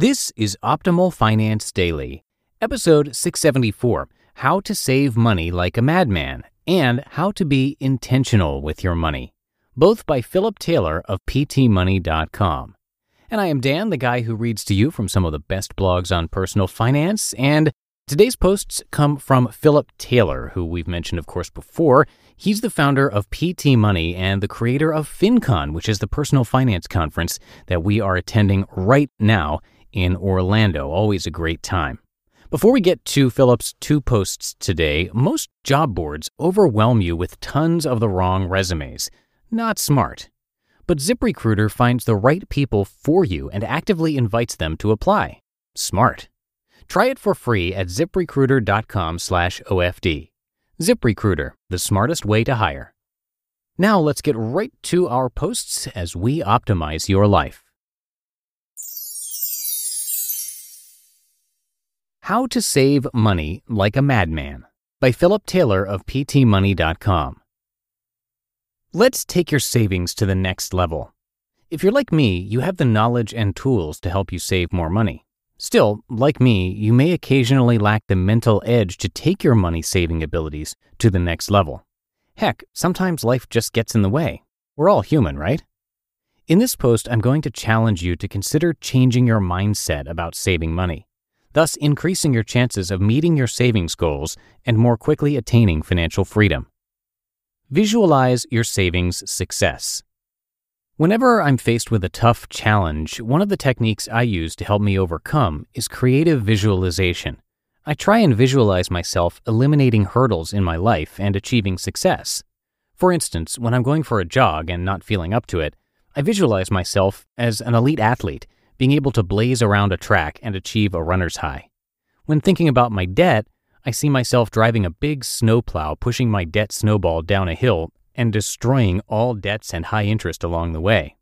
This is Optimal Finance Daily, episode 674 How to Save Money Like a Madman and How to Be Intentional with Your Money, both by Philip Taylor of PTMoney.com. And I am Dan, the guy who reads to you from some of the best blogs on personal finance. And today's posts come from Philip Taylor, who we've mentioned, of course, before. He's the founder of PT Money and the creator of FinCon, which is the personal finance conference that we are attending right now in Orlando. Always a great time. Before we get to Philip's two posts today, most job boards overwhelm you with tons of the wrong resumes. Not smart. But ZipRecruiter finds the right people for you and actively invites them to apply. Smart. Try it for free at ziprecruiter.com/ofd. ZipRecruiter, the smartest way to hire. Now let's get right to our posts as we optimize your life. How to Save Money Like a Madman by Philip Taylor of PTMoney.com. Let's take your savings to the next level. If you're like me, you have the knowledge and tools to help you save more money. Still, like me, you may occasionally lack the mental edge to take your money saving abilities to the next level. Heck, sometimes life just gets in the way. We're all human, right? In this post, I'm going to challenge you to consider changing your mindset about saving money, thus increasing your chances of meeting your savings goals and more quickly attaining financial freedom. Visualize your savings success. Whenever I'm faced with a tough challenge, one of the techniques I use to help me overcome is creative visualization. I try and visualize myself eliminating hurdles in my life and achieving success. For instance, when I'm going for a jog and not feeling up to it, I visualize myself as an elite athlete, being able to blaze around a track and achieve a runner's high. When thinking about my debt, I see myself driving a big snowplow pushing my debt snowball down a hill and destroying all debts and high interest along the way.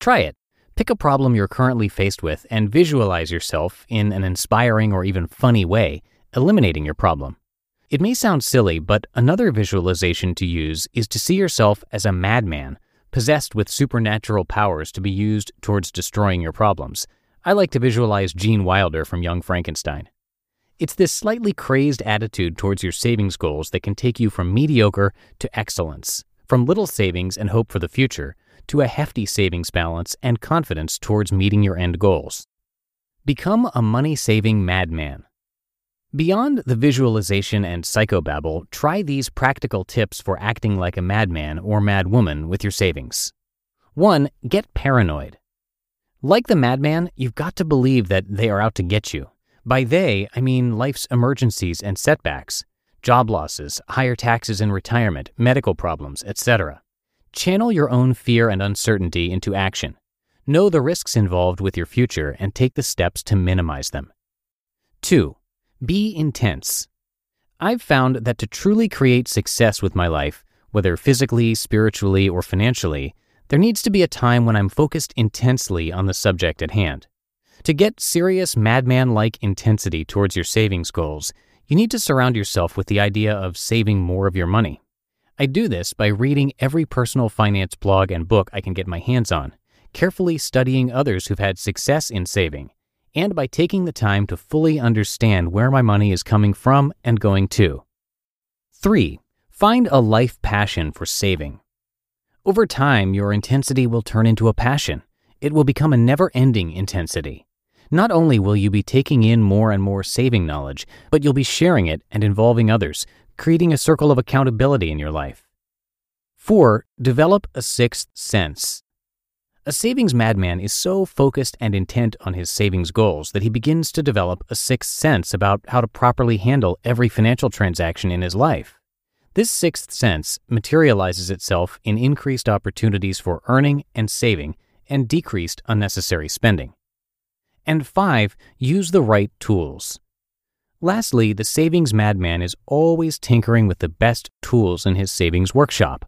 Try it. Pick a problem you're currently faced with and visualize yourself in an inspiring or even funny way, eliminating your problem. It may sound silly, but another visualization to use is to see yourself as a madman, possessed with supernatural powers to be used towards destroying your problems. I like to visualize Gene Wilder from Young Frankenstein. It's this slightly crazed attitude towards your savings goals that can take you from mediocre to excellence from little savings and hope for the future to a hefty savings balance and confidence towards meeting your end goals. Become a money saving madman. Beyond the visualization and psychobabble, try these practical tips for acting like a madman or madwoman with your savings. 1. Get paranoid. Like the madman, you've got to believe that they are out to get you. By they, I mean life's emergencies and setbacks job losses, higher taxes in retirement, medical problems, etc. Channel your own fear and uncertainty into action. Know the risks involved with your future and take the steps to minimize them. 2. Be intense. I've found that to truly create success with my life, whether physically, spiritually, or financially, there needs to be a time when I'm focused intensely on the subject at hand. To get serious madman like intensity towards your savings goals, you need to surround yourself with the idea of saving more of your money. I do this by reading every personal finance blog and book I can get my hands on, carefully studying others who've had success in saving, and by taking the time to fully understand where my money is coming from and going to. 3. Find a life passion for saving. Over time, your intensity will turn into a passion. It will become a never ending intensity. Not only will you be taking in more and more saving knowledge, but you'll be sharing it and involving others, creating a circle of accountability in your life. 4. Develop a sixth sense. A savings madman is so focused and intent on his savings goals that he begins to develop a sixth sense about how to properly handle every financial transaction in his life. This sixth sense materializes itself in increased opportunities for earning and saving and decreased unnecessary spending. And five, use the right tools. Lastly, the savings madman is always tinkering with the best tools in his savings workshop.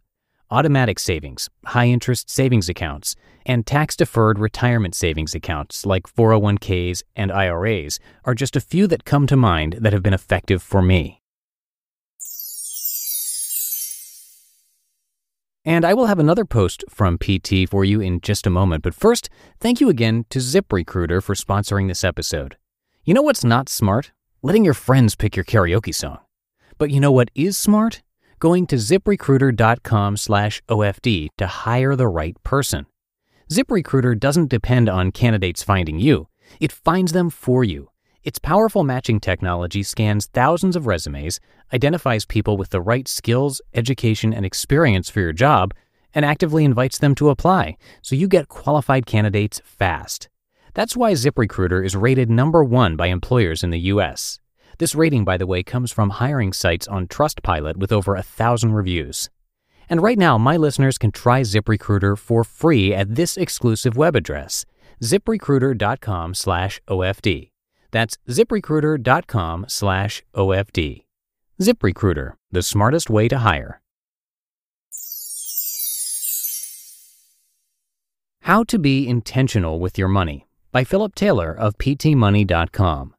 Automatic savings, high interest savings accounts, and tax deferred retirement savings accounts like 401ks and IRAs are just a few that come to mind that have been effective for me. And I will have another post from PT for you in just a moment. But first, thank you again to ZipRecruiter for sponsoring this episode. You know what's not smart? Letting your friends pick your karaoke song. But you know what is smart? Going to ziprecruiter.com slash OFD to hire the right person. ZipRecruiter doesn't depend on candidates finding you. It finds them for you. Its powerful matching technology scans thousands of resumes, identifies people with the right skills, education, and experience for your job, and actively invites them to apply, so you get qualified candidates fast. That's why ZipRecruiter is rated number one by employers in the US. This rating, by the way, comes from hiring sites on Trustpilot with over a thousand reviews. And right now, my listeners can try ZipRecruiter for free at this exclusive web address, ziprecruiter.com slash OFD. That's ziprecruiter.com slash OFD. ZipRecruiter, the smartest way to hire. How to Be Intentional with Your Money by Philip Taylor of PTMoney.com.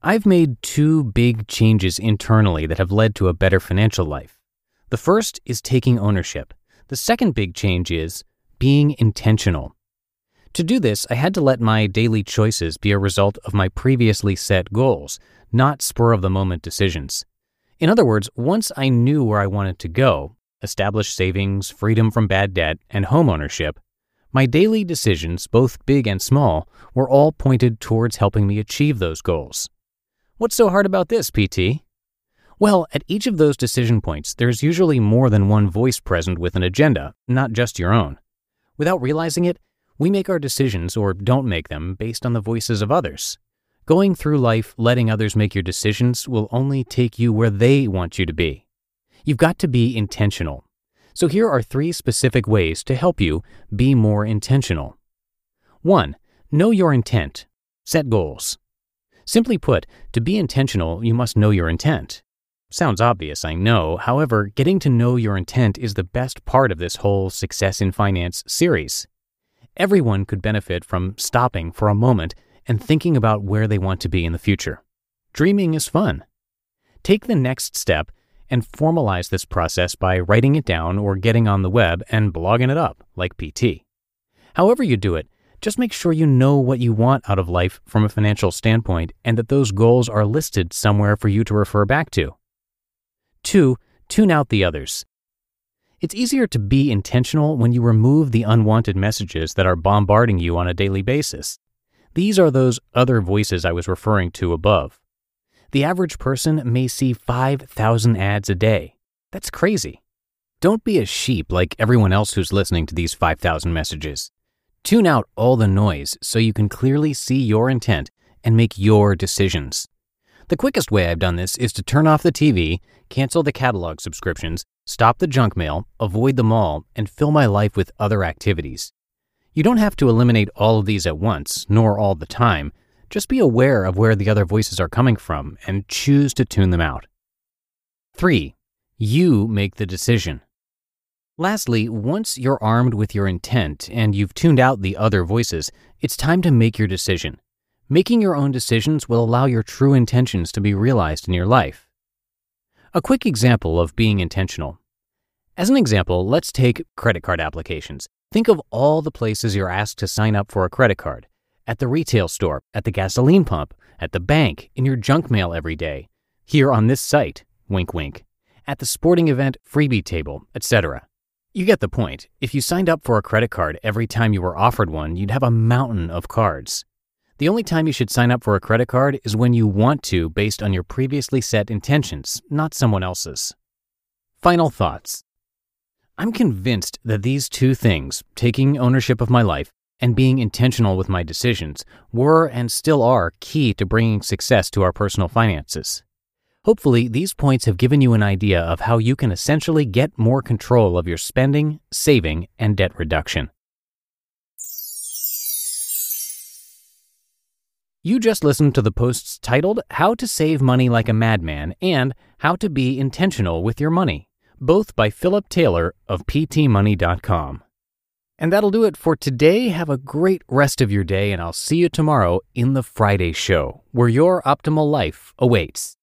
I've made two big changes internally that have led to a better financial life. The first is taking ownership. The second big change is being intentional. To do this, I had to let my daily choices be a result of my previously set goals, not spur of the moment decisions. In other words, once I knew where I wanted to go, established savings, freedom from bad debt, and home ownership, my daily decisions, both big and small, were all pointed towards helping me achieve those goals. What's so hard about this, PT? Well, at each of those decision points, there's usually more than one voice present with an agenda, not just your own. Without realizing it, we make our decisions or don't make them based on the voices of others. Going through life letting others make your decisions will only take you where they want you to be. You've got to be intentional. So here are three specific ways to help you be more intentional. 1. Know your intent. Set goals. Simply put, to be intentional, you must know your intent. Sounds obvious, I know. However, getting to know your intent is the best part of this whole Success in Finance series. Everyone could benefit from stopping for a moment and thinking about where they want to be in the future. Dreaming is fun. Take the next step and formalize this process by writing it down or getting on the web and blogging it up, like PT. However, you do it, just make sure you know what you want out of life from a financial standpoint and that those goals are listed somewhere for you to refer back to. 2. Tune out the others. It's easier to be intentional when you remove the unwanted messages that are bombarding you on a daily basis. These are those other voices I was referring to above. The average person may see 5,000 ads a day. That's crazy. Don't be a sheep like everyone else who's listening to these 5,000 messages. Tune out all the noise so you can clearly see your intent and make your decisions. The quickest way I've done this is to turn off the TV, cancel the catalog subscriptions, stop the junk mail, avoid them all, and fill my life with other activities. You don't have to eliminate all of these at once, nor all the time. Just be aware of where the other voices are coming from and choose to tune them out. 3. You make the decision. Lastly, once you're armed with your intent and you've tuned out the other voices, it's time to make your decision. Making your own decisions will allow your true intentions to be realized in your life. A quick example of being intentional. As an example, let's take credit card applications. Think of all the places you're asked to sign up for a credit card at the retail store, at the gasoline pump, at the bank, in your junk mail every day, here on this site, wink wink, at the sporting event freebie table, etc. You get the point. If you signed up for a credit card every time you were offered one, you'd have a mountain of cards. The only time you should sign up for a credit card is when you want to based on your previously set intentions, not someone else's. Final thoughts. I'm convinced that these two things, taking ownership of my life and being intentional with my decisions, were and still are key to bringing success to our personal finances. Hopefully, these points have given you an idea of how you can essentially get more control of your spending, saving, and debt reduction. You just listened to the posts titled How to Save Money Like a Madman and How to Be Intentional with Your Money, both by Philip Taylor of PTMoney.com. And that'll do it for today. Have a great rest of your day, and I'll see you tomorrow in the Friday show, where your optimal life awaits.